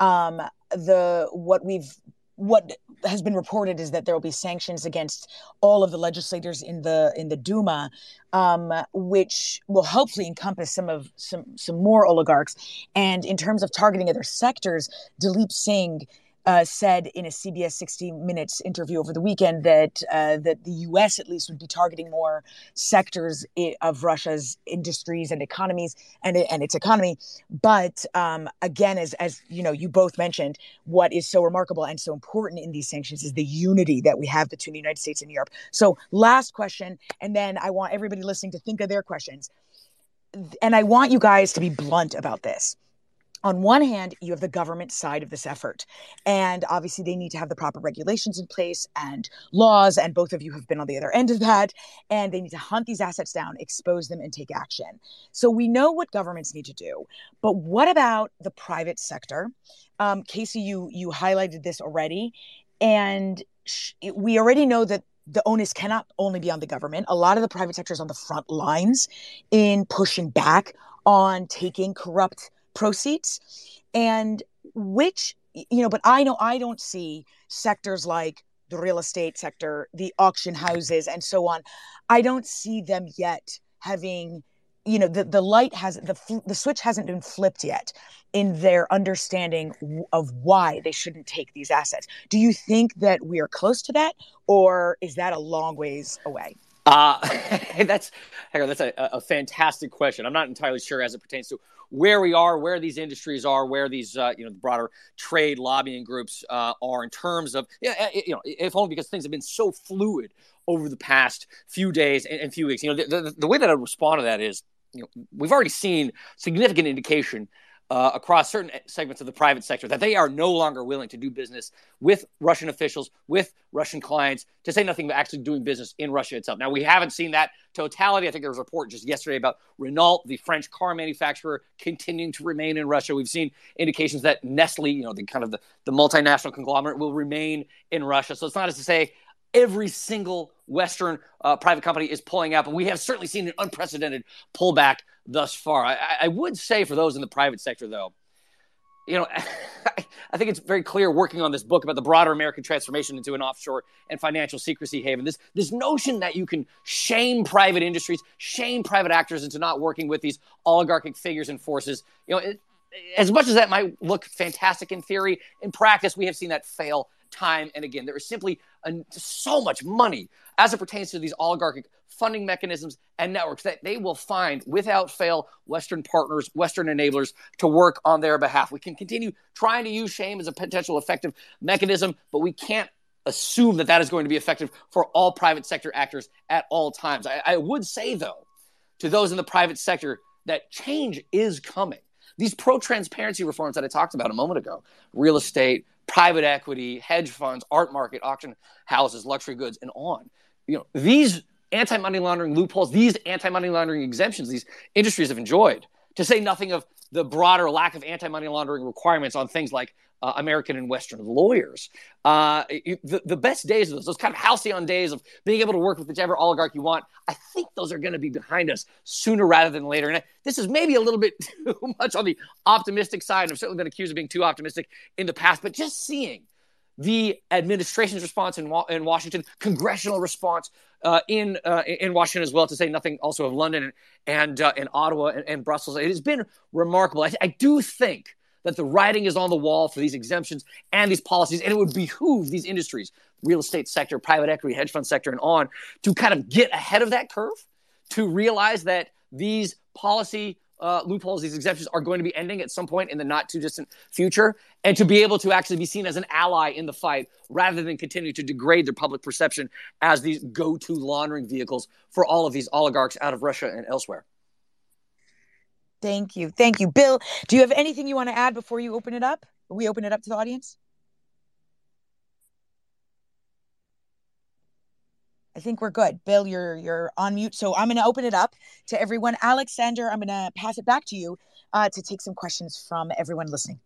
Um, the what we've what has been reported is that there will be sanctions against all of the legislators in the in the Duma, um, which will hopefully encompass some of some some more oligarchs. And in terms of targeting other sectors, Daleep Singh uh, said in a CBS 60 Minutes interview over the weekend that uh, that the U.S. at least would be targeting more sectors of Russia's industries and economies and and its economy. But um, again, as as you know, you both mentioned, what is so remarkable and so important in these sanctions is the unity that we have between the United States and Europe. So, last question, and then I want everybody listening to think of their questions, and I want you guys to be blunt about this on one hand, you have the government side of this effort. And obviously, they need to have the proper regulations in place and laws. And both of you have been on the other end of that. And they need to hunt these assets down, expose them, and take action. So we know what governments need to do. But what about the private sector? Um, Casey, you, you highlighted this already. And sh- we already know that the onus cannot only be on the government. A lot of the private sector is on the front lines in pushing back on taking corrupt proceeds. And which you know but i know i don't see sectors like the real estate sector the auction houses and so on. I don't see them yet having you know the, the light has the the switch hasn't been flipped yet in their understanding of why they shouldn't take these assets. Do you think that we are close to that or is that a long ways away? Uh, that's that's a, a fantastic question. I'm not entirely sure as it pertains to where we are, where these industries are, where these uh, you know the broader trade lobbying groups uh, are in terms of yeah, eh, you know, if only because things have been so fluid over the past few days and, and few weeks. You know, the, the, the way that I respond to that is, you know, we've already seen significant indication uh, across certain segments of the private sector that they are no longer willing to do business with Russian officials, with Russian clients, to say nothing but actually doing business in Russia itself. Now, we haven't seen that totality. I think there was a report just yesterday about Renault, the French car manufacturer, continuing to remain in Russia. We've seen indications that Nestle, you know, the kind of the, the multinational conglomerate, will remain in Russia. So it's not as to say every single Western uh, private company is pulling out, but we have certainly seen an unprecedented pullback thus far. I, I would say for those in the private sector, though, you know, I think it's very clear working on this book about the broader American transformation into an offshore and financial secrecy haven. This this notion that you can shame private industries, shame private actors into not working with these oligarchic figures and forces. You know, it, as much as that might look fantastic in theory, in practice, we have seen that fail time and again. There is simply a, so much money as it pertains to these oligarchic funding mechanisms and networks that they will find without fail Western partners, Western enablers to work on their behalf. We can continue trying to use shame as a potential effective mechanism, but we can't assume that that is going to be effective for all private sector actors at all times. I, I would say, though, to those in the private sector, that change is coming. These pro transparency reforms that I talked about a moment ago, real estate, private equity, hedge funds, art market, auction houses, luxury goods, and on. You know, these anti-money laundering loopholes, these anti-money laundering exemptions, these industries have enjoyed. To say nothing of the broader lack of anti-money laundering requirements on things like uh, American and Western lawyers. Uh, the, the best days of those, those kind of halcyon days of being able to work with whichever oligarch you want, I think those are going to be behind us sooner rather than later. And this is maybe a little bit too much on the optimistic side. I've certainly been accused of being too optimistic in the past, but just seeing the administration's response in, in Washington, congressional response uh, in uh, in Washington as well, to say nothing also of London and uh, Ottawa and, and, Brussels. It has been remarkable. I, I do think that the writing is on the wall for these exemptions and these policies, and it would behoove these industries, real estate sector, private equity, hedge fund sector, and on, to kind of get ahead of that curve, to realize that these policy uh, loopholes, these exemptions are going to be ending at some point in the not too distant future, and to be able to actually be seen as an ally in the fight rather than continue to degrade their public perception as these go to laundering vehicles for all of these oligarchs out of Russia and elsewhere. Thank you. Thank you. Bill, do you have anything you want to add before you open it up? We open it up to the audience? I think we're good. Bill, you're you're on mute. So I'm going to open it up to everyone. Alexander, I'm going to pass it back to you uh, to take some questions from everyone listening.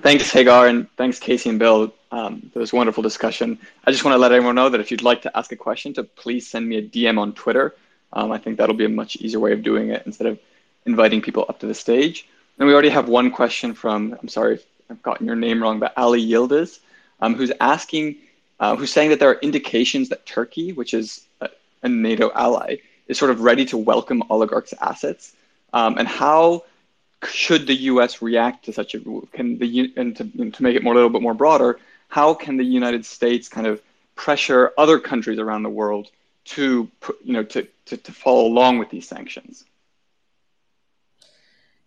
Thanks, Hagar, and thanks, Casey and Bill. Um, was a wonderful discussion. I just want to let everyone know that if you'd like to ask a question, to please send me a DM on Twitter. Um, I think that'll be a much easier way of doing it instead of inviting people up to the stage. And we already have one question from, I'm sorry if I've gotten your name wrong, but Ali Yildiz, um, who's asking uh, who's saying that there are indications that Turkey, which is a, a NATO ally, is sort of ready to welcome oligarchs' assets. Um, and how should the U.S. react to such a move? Can the and to, to make it more a little bit more broader, how can the United States kind of pressure other countries around the world to you know to, to, to follow along with these sanctions?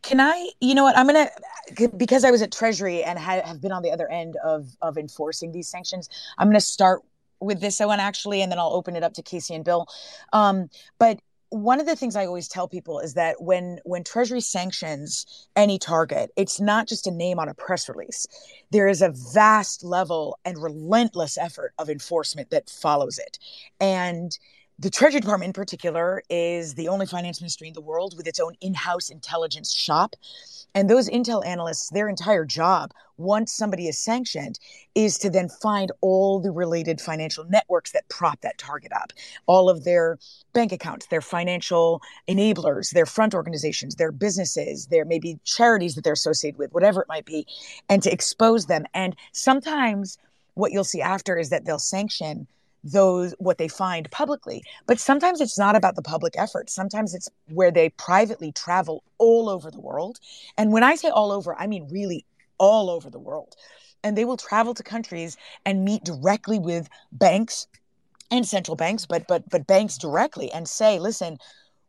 Can I, you know what, I'm going to, because I was at Treasury and have been on the other end of, of enforcing these sanctions, I'm going to start with this one actually, and then I'll open it up to Casey and Bill. Um, but one of the things I always tell people is that when when Treasury sanctions any target, it's not just a name on a press release. There is a vast level and relentless effort of enforcement that follows it. And the Treasury Department, in particular, is the only finance ministry in the world with its own in house intelligence shop. And those intel analysts, their entire job, once somebody is sanctioned, is to then find all the related financial networks that prop that target up, all of their bank accounts, their financial enablers, their front organizations, their businesses, their maybe charities that they're associated with, whatever it might be, and to expose them. And sometimes what you'll see after is that they'll sanction those what they find publicly. But sometimes it's not about the public effort. Sometimes it's where they privately travel all over the world. And when i say all over i mean really all over the world. And they will travel to countries and meet directly with banks and central banks but but but banks directly and say listen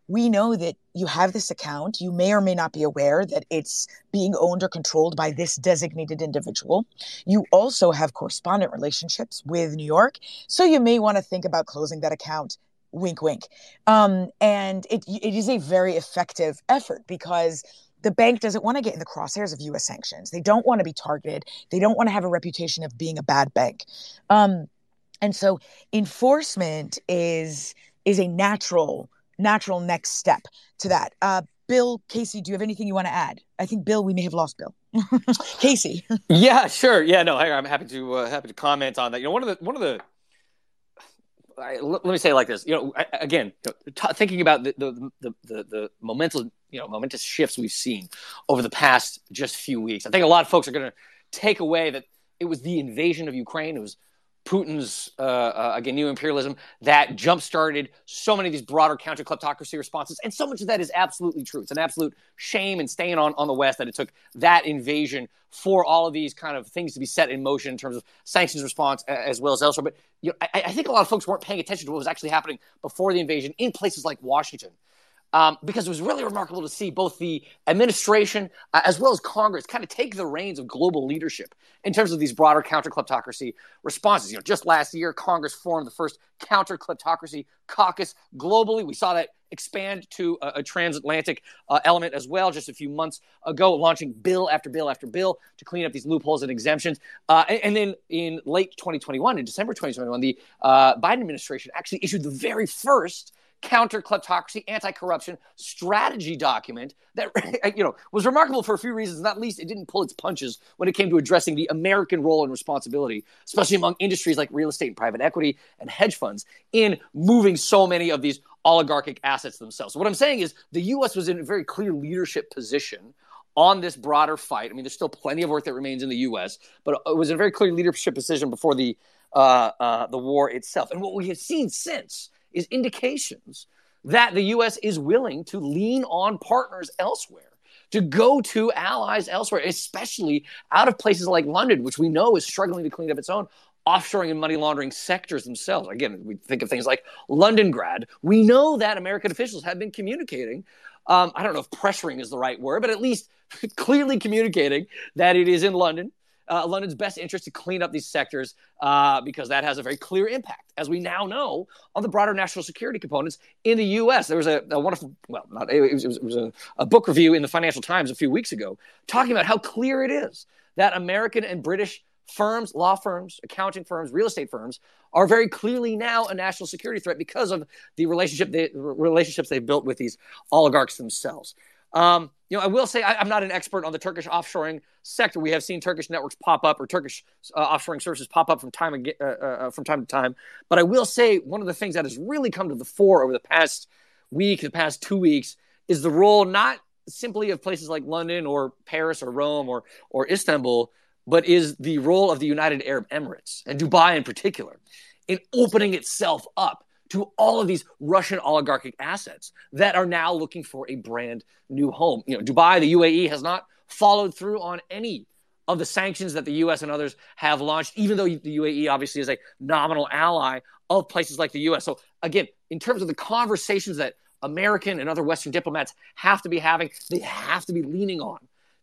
we know that you have this account. You may or may not be aware that it's being owned or controlled by this designated individual. You also have correspondent relationships with New York. So you may want to think about closing that account. Wink, wink. Um, and it, it is a very effective effort because the bank doesn't want to get in the crosshairs of US sanctions. They don't want to be targeted. They don't want to have a reputation of being a bad bank. Um, and so enforcement is is a natural natural next step to that. Uh, Bill, Casey, do you have anything you want to add? I think Bill, we may have lost Bill. Casey. yeah, sure. Yeah, no, I'm happy to uh, happy to comment on that. You know, one of the one of the I, let me say it like this. You know, I, again, t- thinking about the the, the the the momentum, you know, momentous shifts we've seen over the past just few weeks. I think a lot of folks are going to take away that it was the invasion of Ukraine. It was Putin's uh, uh, again new imperialism that jump started so many of these broader counter kleptocracy responses, and so much of that is absolutely true. It's an absolute shame and stain on on the West that it took that invasion for all of these kind of things to be set in motion in terms of sanctions response as well as elsewhere. But you know, I, I think a lot of folks weren't paying attention to what was actually happening before the invasion in places like Washington um, because it was really remarkable to see both the administration uh, as well as Congress kind of take the reins of global leadership in terms of these broader counter kleptocracy responses. You know, just last year, Congress formed the first counter kleptocracy caucus globally. We saw that expand to a, a transatlantic uh, element as well just a few months ago, launching bill after bill after bill to clean up these loopholes and exemptions. Uh, and, and, then in late 2021, in December 2021, the uh, Biden administration actually issued the very first counter kleptocracy, anti-corruption strategy document that you know was remarkable for a few reasons. Not least, it didn't pull its punches when it came to addressing the American role and responsibility, especially among industries like real estate and private equity and hedge funds, in moving so many of these oligarchic assets themselves. So what I'm saying is the U.S. was in a very clear leadership position on this broader fight. I mean, there's still plenty of work that remains in the U.S., but it was a very clear leadership position before the uh, uh, the war itself. And what we have seen since is indications that the U.S. is willing to lean on partners elsewhere, to go to allies elsewhere, especially out of places like London, which we know is struggling to clean up its own offshoring and money laundering sectors themselves. Again, we think of things like Londongrad. We know that American officials have been communicating. Um, I don't know if pressuring is the right word, but at least clearly communicating that it is in London uh, London's best interest to clean up these sectors uh, because that has a very clear impact, as we now know, on the broader national security components in the U.S. There was a, a wonderful, well, not, it was, it was a, a book review in the Financial Times a few weeks ago talking about how clear it is that American and British firms, law firms, accounting firms, real estate firms are very clearly now a national security threat because of the relationship they, relationships they've built with these oligarchs themselves. Um, you know, I will say I, am not an expert on the Turkish offshoring sector. We have seen Turkish networks pop up or Turkish uh, offshoring services pop up from time uh, uh, uh, from time to time. But I will say one of the things that has really come to the fore over the past week, the past two weeks, is the role not simply of places like London or Paris or Rome or or Istanbul, but is the role of the United Arab Emirates and Dubai in particular in opening itself up to all of these Russian oligarchic assets that are now looking for a brand new home. You know, Dubai, the UAE has not followed through on any of the sanctions that the US and others have launched, even though the UAE obviously is a nominal ally of places like the US. So, again, in terms of the conversations that American and other Western diplomats have to be having, they have to be leaning on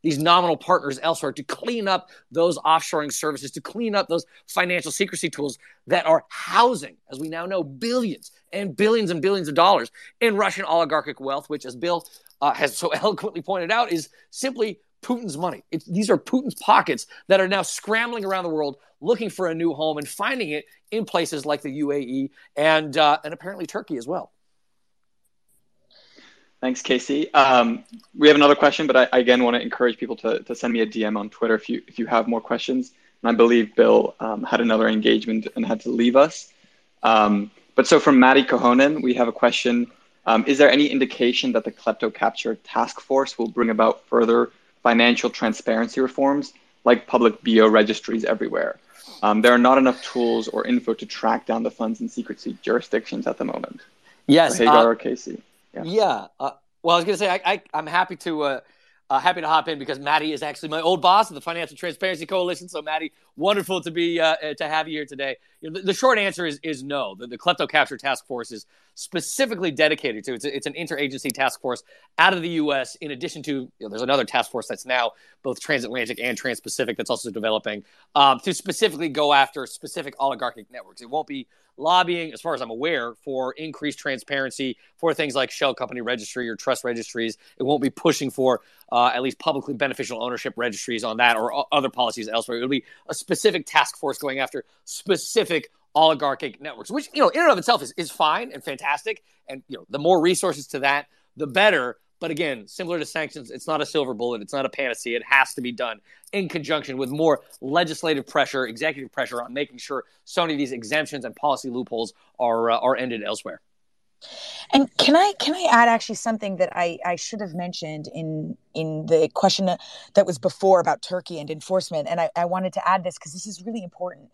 these nominal partners elsewhere to clean up those offshoring services, to clean up those financial secrecy tools that are housing, as we now know, billions and billions and billions of dollars in Russian oligarchic wealth, which, as Bill uh, has so eloquently pointed out, is simply Putin's money. It's, these are Putin's pockets that are now scrambling around the world looking for a new home and finding it in places like the UAE and uh, and apparently Turkey as well. Thanks, Casey. Um, we have another question, but I, I, again want to encourage people to, to send me a DM on Twitter if you if you have more questions. And I believe Bill um, had another engagement and had to leave us. Um, but so from Matti Kohonen, we have a question. Um, is there any indication that the KleptoCapture task force will bring about further financial transparency reforms like public BO registries everywhere? Um, there are not enough tools or info to track down the funds in secrecy jurisdictions at the moment. Yes, Hagar uh, or Casey. Yeah. yeah. Uh, well, I was going to say I, I am happy to uh, uh, happy to hop in because Matti is actually my old boss of the Financial Transparency Coalition. So, Matti, wonderful to be uh, uh, to have you here today. You know, the, the, short answer is is no. The, the KleptoCapture Task Force is specifically dedicated to it's, it's an interagency task force out of the U.S. In addition to you know, there's another task force that's now both transatlantic and trans-Pacific that's also developing um, to specifically go after specific oligarchic networks. It won't be lobbying, as far as I'm aware, for increased transparency for things like shell company registry or trust registries. It won't be pushing for uh, at least publicly beneficial ownership registries on that or other policies elsewhere. It'll be a specific task force going after specific oligarchic networks, which you know in and of itself is, is fine and fantastic. And you know the more resources to that, the better. But again, similar to sanctions, it's not a silver bullet. It's not a panacea. It has to be done in conjunction with more legislative pressure, executive pressure on making sure so many of these exemptions and policy loopholes are uh, are ended elsewhere. And can I can I add actually something that I, I should have mentioned in in the question that was before about Turkey and enforcement, and I, I wanted to add this because this is really important.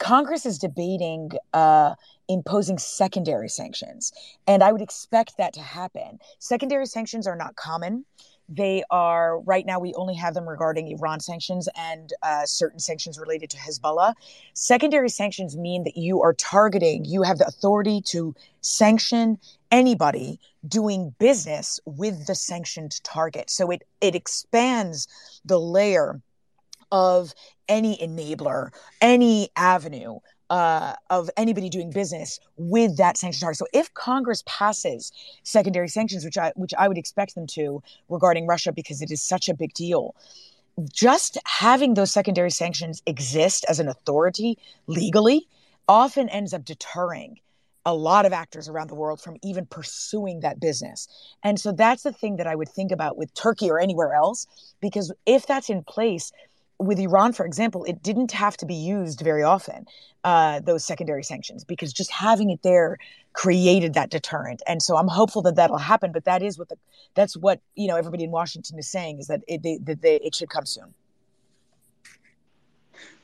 Congress is debating uh, imposing secondary sanctions, and I would expect that to happen. Secondary sanctions are not common. They are right now. We only have them regarding Iran sanctions and uh, certain sanctions related to Hezbollah. Secondary sanctions mean that you are targeting. You have the authority to sanction anybody doing business with the sanctioned target. So it it expands the layer of any enabler, any avenue uh, of anybody doing business with that sanction target. So if Congress passes secondary sanctions, which I which I would expect them to regarding Russia because it is such a big deal, just having those secondary sanctions exist as an authority legally often ends up deterring a lot of actors around the world from even pursuing that business. And so that's the thing that I would think about with Turkey or anywhere else, because if that's in place, with Iran, for example, it didn't have to be used very often, uh, those secondary sanctions, because just having it there created that deterrent. And so I'm hopeful that that'll happen. But that is what the that's what you know everybody in Washington is saying is that it they, that they, it should come soon.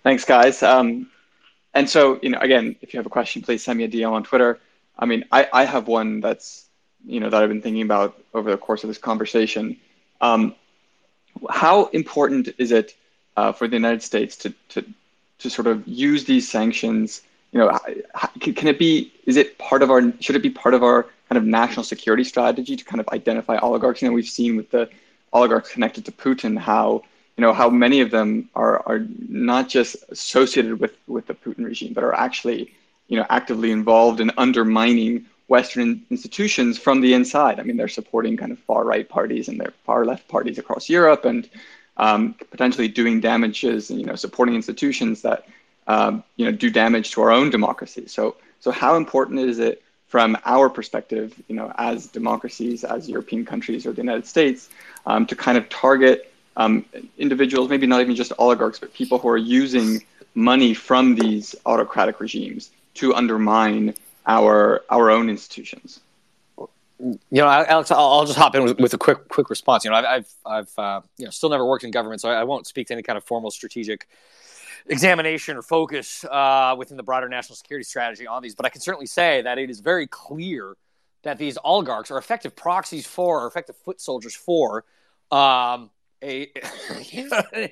Thanks, guys. Um, and so you know, again, if you have a question, please send me a DM on Twitter. I mean, I, I have one that's you know that I've been thinking about over the course of this conversation. Um, how important is it? Uh, for the United States to, to to sort of use these sanctions? You know, can it be? Is it part of our? Should it be part of our kind of national security strategy to kind of identify oligarchs? You know, we've seen with the oligarchs connected to Putin how you know how many of them are are not just associated with with the Putin regime, but are actually you know actively involved in undermining Western institutions from the inside. I mean, they're supporting kind of far right parties and their far left parties across Europe, and um, potentially doing damages and you know supporting institutions that um, you know do damage to our own democracy. So so how important is it from our perspective, you know, as democracies, as European countries or the United States, um, to kind of target um, individuals, maybe not even just oligarchs, but people who are using money from these autocratic regimes to undermine our our own institutions. You know, Alex, I'll, I'll just hop in with, with, a quick quick response. You know, I've I've, I've uh, you know still never worked in government, so I, I, won't speak to any kind of formal strategic examination or focus uh, within the broader national security strategy on these. But I can certainly say that it is very clear that these oligarchs are effective proxies for, or effective foot soldiers for, um, a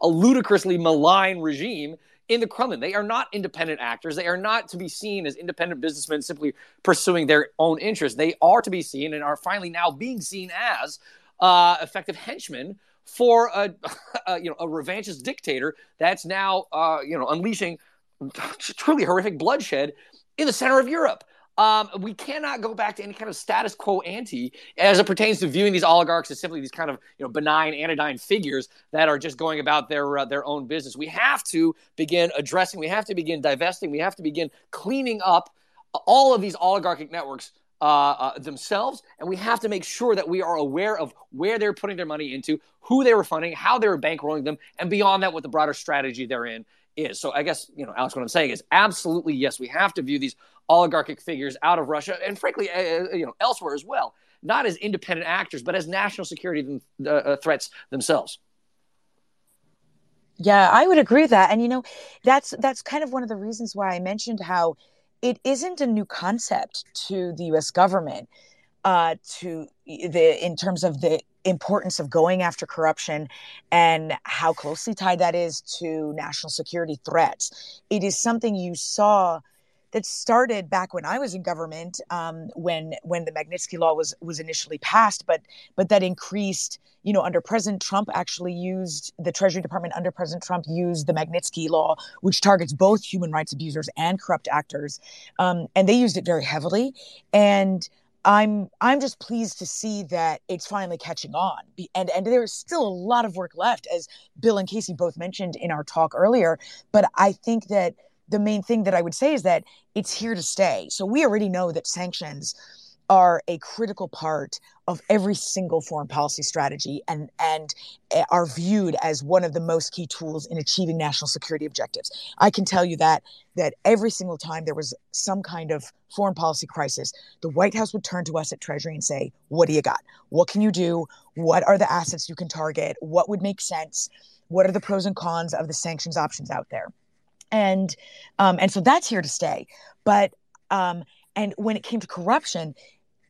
a ludicrously malign regime in the Kremlin. They are not independent actors. They are not to be seen as independent businessmen simply pursuing their own interests. They are to be seen and are finally now being seen as uh, effective henchmen for a, a, you know a revanchist dictator that's now uh, you know unleashing truly horrific bloodshed in the center of Europe. Um, we cannot go back to any kind of status quo ante as it pertains to viewing these oligarchs as simply these kind of you know benign anodyne figures that are just going about their uh, their own business. We have to begin addressing. We have to begin divesting. We have to begin cleaning up all of these oligarchic networks uh, uh, themselves, and we have to make sure that we are aware of where they're putting their money into, who they were funding, how they were bankrolling them, and beyond that, what the broader strategy they're in is. So I guess, you know, Alex, what I'm saying is absolutely yes, we have to view these oligarchic figures out of Russia and frankly, uh, uh you know, elsewhere as well, not as independent actors, but as national security uh, uh, threats themselves. Yeah, I would agree with that. And you know, that's that's kind of one of the reasons why I mentioned how it isn't a new concept to the US government uh, to the in terms of the importance of going after corruption and how closely tied that is to national security threats. It is something you saw that started back when I was in government, um, when when the Magnitsky Law was was initially passed, but but that increased. You know, under President Trump, actually used the Treasury Department under President Trump used the Magnitsky Law, which targets both human rights abusers and corrupt actors, um, and they used it very heavily. And I'm I'm just pleased to see that it's finally catching on. And and there's still a lot of work left, as Bill and Casey both mentioned in our talk earlier. But I think that the main thing that I would say is that it's here to stay. So we already know that sanctions are a critical part of every single foreign policy strategy and and eh, are viewed as one of the most key tools in achieving national security objectives. I can tell you that that every single time there was some kind of foreign policy crisis, the White House would turn to us at Treasury and say, "What do you got? What can you do? What are the assets you can target? What would make sense? What are the pros and cons of the sanctions options out there?" And um, and so that's here to stay. But um, and when it came to corruption,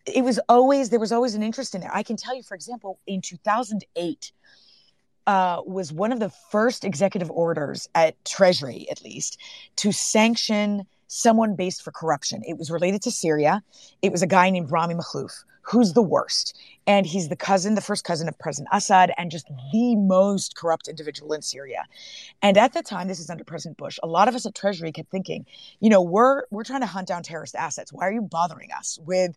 it was always there was always an interest in there. I can tell you, for example, in 2008 uh, was one of the first executive orders at Treasury, at least, to sanction someone based for corruption. It was related to Syria. It was a guy named Rami Makhlouf, who's the worst. And he's the cousin, the first cousin of President Assad, and just the most corrupt individual in Syria. And at the time, this is under President Bush, a lot of us at Treasury kept thinking, you know, we're we're trying to hunt down terrorist assets. Why are you bothering us with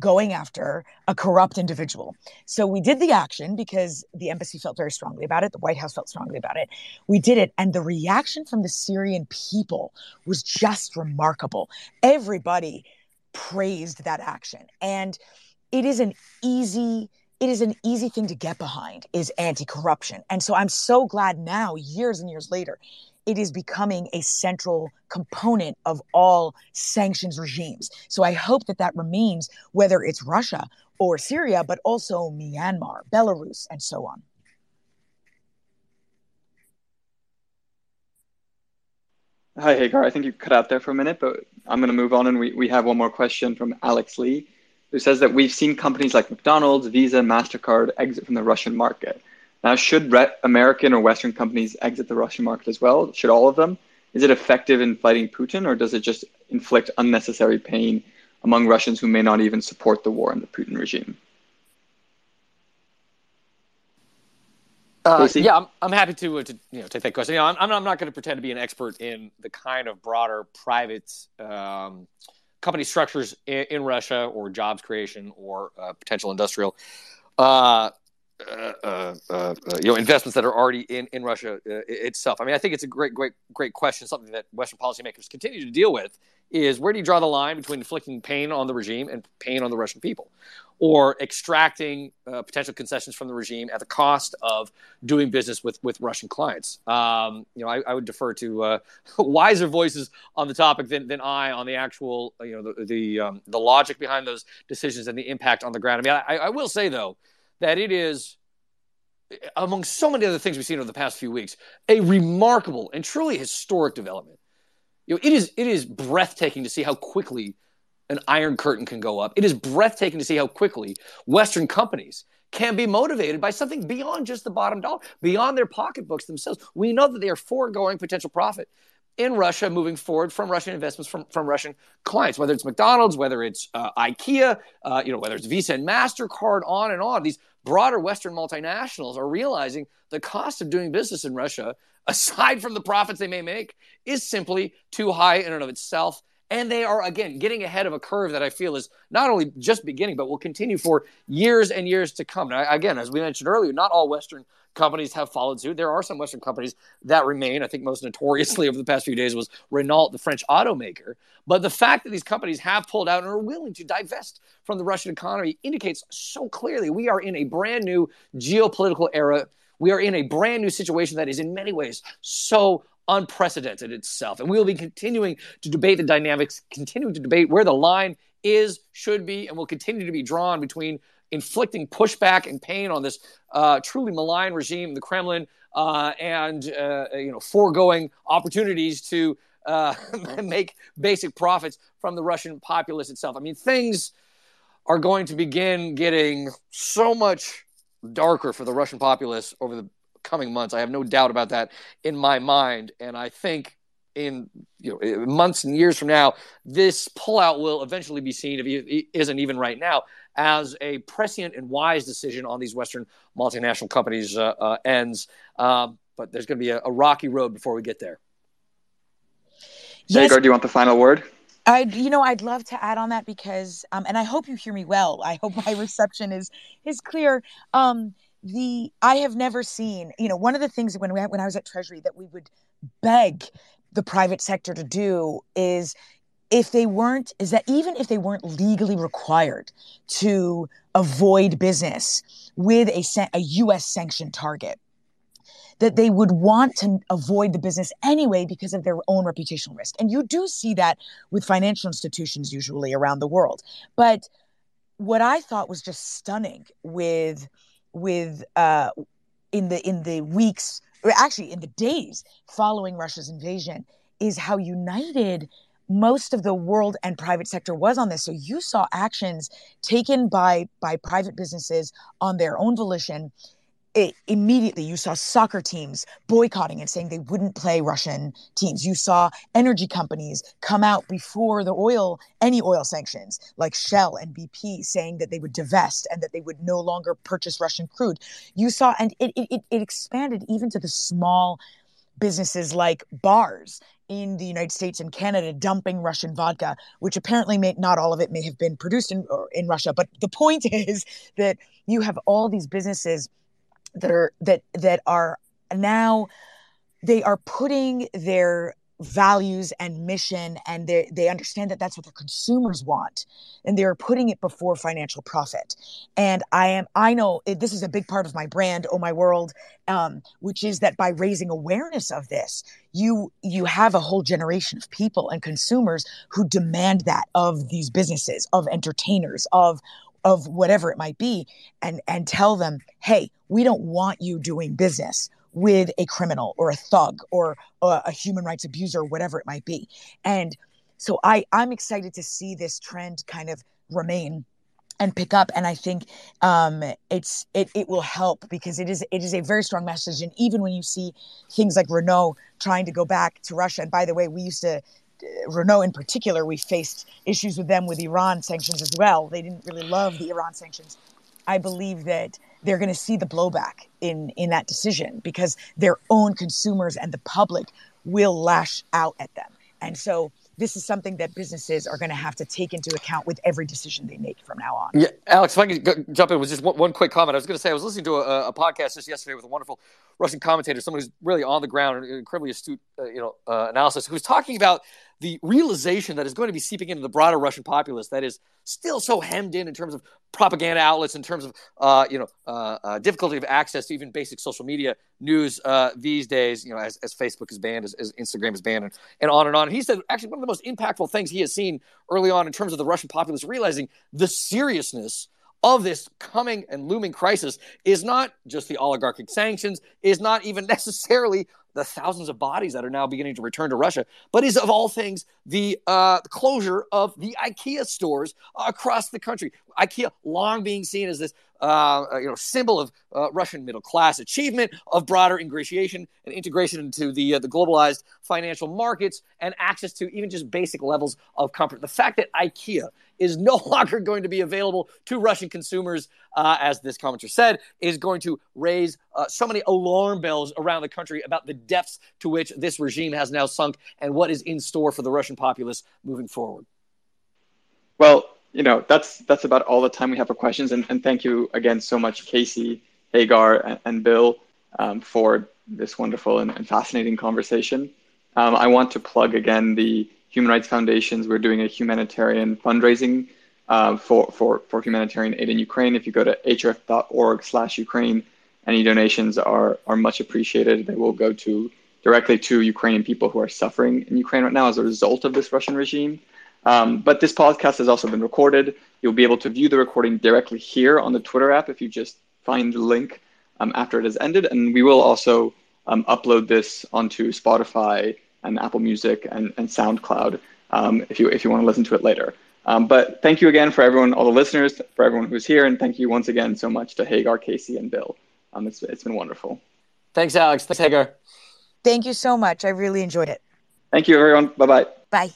going after a corrupt individual. So we did the action because the embassy felt very strongly about it. The White House felt strongly about it. We did it. And the reaction from the Syrian people was just remarkable. Everybody praised that action. And it is an easy it is an easy thing to get behind is anti-corruption. And so I'm so glad now years and years later it is becoming a central component of all sanctions regimes. So I hope that that remains, whether it's Russia or Syria, but also Myanmar, Belarus, and so on. Hi, Hagar. I think you cut out there for a minute, but I'm going to move on. And we, we have one more question from Alex Lee, who says that we've seen companies like McDonald's, Visa, MasterCard exit from the Russian market. Now, should American or Western companies exit the Russian market as well? Should all of them? Is it effective in fighting Putin, or does it just inflict unnecessary pain among Russians who may not even support the war and the Putin regime? Uh, yeah, I'm, I'm happy to, uh, to you know take that question. You know, I'm, I'm not going to pretend to be an expert in the kind of broader private um, company structures in, in, Russia or jobs creation or uh, potential industrial uh, you know investments that are already in in Russia itself. I mean, I think it's a great, great, great question. Something that Western policymakers continue to deal with is where do you draw the line between inflicting pain on the regime and pain on the Russian people? or extracting uh, potential concessions from the regime at the cost of doing business with, with Russian clients. Um, you know, I, I, would defer to uh, wiser voices on the topic than, than I on the actual, you know, the the, um, the logic behind those decisions and the impact on the ground. I mean, I, I will say though that it is among so many other things we've seen over the past few weeks, a remarkable and truly historic development. You know, it is it is breathtaking to see how quickly an iron curtain can go up. It is breathtaking to see how quickly Western companies can be motivated by something beyond just the bottom dollar, beyond their pocketbooks themselves. We know that they are foregoing potential profit in Russia moving forward from Russian investments from, from Russian clients, whether it's McDonald's, whether it's uh, IKEA, uh, you know, whether it's Visa and MasterCard, on and on. These broader Western multinationals are realizing the cost of doing business in Russia, aside from the profits they may make, is simply too high in and of itself. And they are, again, getting ahead of a curve that I feel is not only just beginning, but will continue for years and years to come. Now, again, as we mentioned earlier, not all Western companies have followed suit. There are some Western companies that remain. I think most notoriously over the past few days was Renault, the French automaker. But the fact that these companies have pulled out and are willing to divest from the Russian economy indicates so clearly we are in a brand new geopolitical era. We are in a brand new situation that is in many ways so unprecedented itself. And we will be continuing to debate the dynamics, continuing to debate where the line is, should be, and will continue to be drawn between inflicting pushback and pain on this uh, truly malign regime, the Kremlin, uh, and uh, you know foregoing opportunities to uh, make basic profits from the Russian populace itself. I mean, things are going to begin getting so much darker for the Russian populace over the coming months. I have no doubt about that in my mind, and I think in you know months and years from now, this pullout will eventually be seen, if it isn't even right now, as a prescient and wise decision on these Western multinational companies uh, uh, ends. Um, but there's going to be a, a, rocky road before we get there. Yes. do you want the final word? I, you know, I'd love to add on that because, um, and I hope you hear me well. I hope my reception is is clear. Um, the I have never seen, you know, one of the things when we, when I was at Treasury that we would beg the private sector to do is if they weren't is that even if they weren't legally required to avoid business with a, a US sanctioned target that they would want to avoid the business anyway because of their own reputational risk. And you do see that with financial institutions usually around the world. But what i thought was just stunning with with uh in the in the weeks or actually in the days following russia's invasion is how united most of the world and private sector was on this. So you saw actions taken by by private businesses on their own volition it, immediately you saw soccer teams boycotting and saying they wouldn't play russian teams you saw energy companies come out before the oil any oil sanctions like shell and bp saying that they would divest and that they would no longer purchase russian crude you saw and it, it, it expanded even to the small businesses like bars in the United States and Canada dumping Russian vodka, which apparently may not all of it may have been produced in in Russia. But the point is that you have all these businesses that are that that are now they are putting their values and mission and they they understand that that's what their consumers want and they're putting it before financial profit. And i am i know it, this is a big part of my brand oh my world um, which is that by raising awareness of this you you have a whole generation of people and consumers who demand that of these businesses of entertainers of of whatever it might be and and tell them hey we don't want you doing business with a criminal or a thug or a, a human rights abuser whatever it might be. And so I, I'm excited to see this trend kind of remain and pick up and i think um, it's it, it will help because it is it is a very strong message and even when you see things like renault trying to go back to russia and by the way we used to renault in particular we faced issues with them with iran sanctions as well they didn't really love the iran sanctions i believe that they're going to see the blowback in in that decision because their own consumers and the public will lash out at them and so this is something that businesses are going to have to take into account with every decision they make from now on. Yeah, Alex, if I go, jump in with just one, one, quick comment. I was going to say I was listening to a, a, podcast just yesterday with a wonderful Russian commentator, someone who's really on the ground, and incredibly astute, uh, you know, uh, analysis, who's talking about the realization that is going to be seeping into the broader Russian populace that is still so hemmed in in terms of propaganda outlets, in terms of uh, you know uh, uh, difficulty of access to even basic social media news uh, these days. You know, as, as Facebook is banned, as, as, Instagram is banned, and, and on and on. And he said actually one of the most impactful things he has seen early on in terms of the Russian populace realizing the seriousness of this coming and looming crisis is not just the oligarchic sanctions, is not even necessarily the thousands of bodies that are now beginning to return to Russia, but is of all things the uh, closure of the IKEA stores across the country. IKEA long being seen as this uh, uh, you know symbol of uh, Russian middle class achievement, of broader ingratiation and integration into the uh, the globalized financial markets, and access to even just basic levels of comfort. The fact that IKEA is no longer going to be available to Russian consumers, uh, as this commenter said, is going to raise uh, so many alarm bells around the country about the depths to which this regime has now sunk and what is in store for the Russian populace moving forward. Well, you know that's that's about all the time we have for questions, and, and thank you again so much, Casey, Hagar, and, and Bill, um, for this wonderful and, and fascinating conversation. Um, I want to plug again the Human Rights Foundations. We're doing a humanitarian fundraising uh, for, for, for humanitarian aid in Ukraine. If you go to hrf.org slash Ukraine, any donations are, are much appreciated. They will go to directly to Ukrainian people who are suffering in Ukraine right now as a result of this Russian regime. Um, but this podcast has also been recorded. You'll be able to view the recording directly here on the Twitter app if you just find the link um, after it has ended. And we will also um, upload this onto Spotify and Apple Music and, and SoundCloud um, if you if you want to listen to it later. Um, but thank you again for everyone, all the listeners, for everyone who's here, and thank you once again so much to Hagar, Casey, and Bill. Um, it's it's been wonderful. Thanks, Alex. Thanks, Hagar. Thank you so much. I really enjoyed it. Thank you, everyone. Bye-bye. Bye.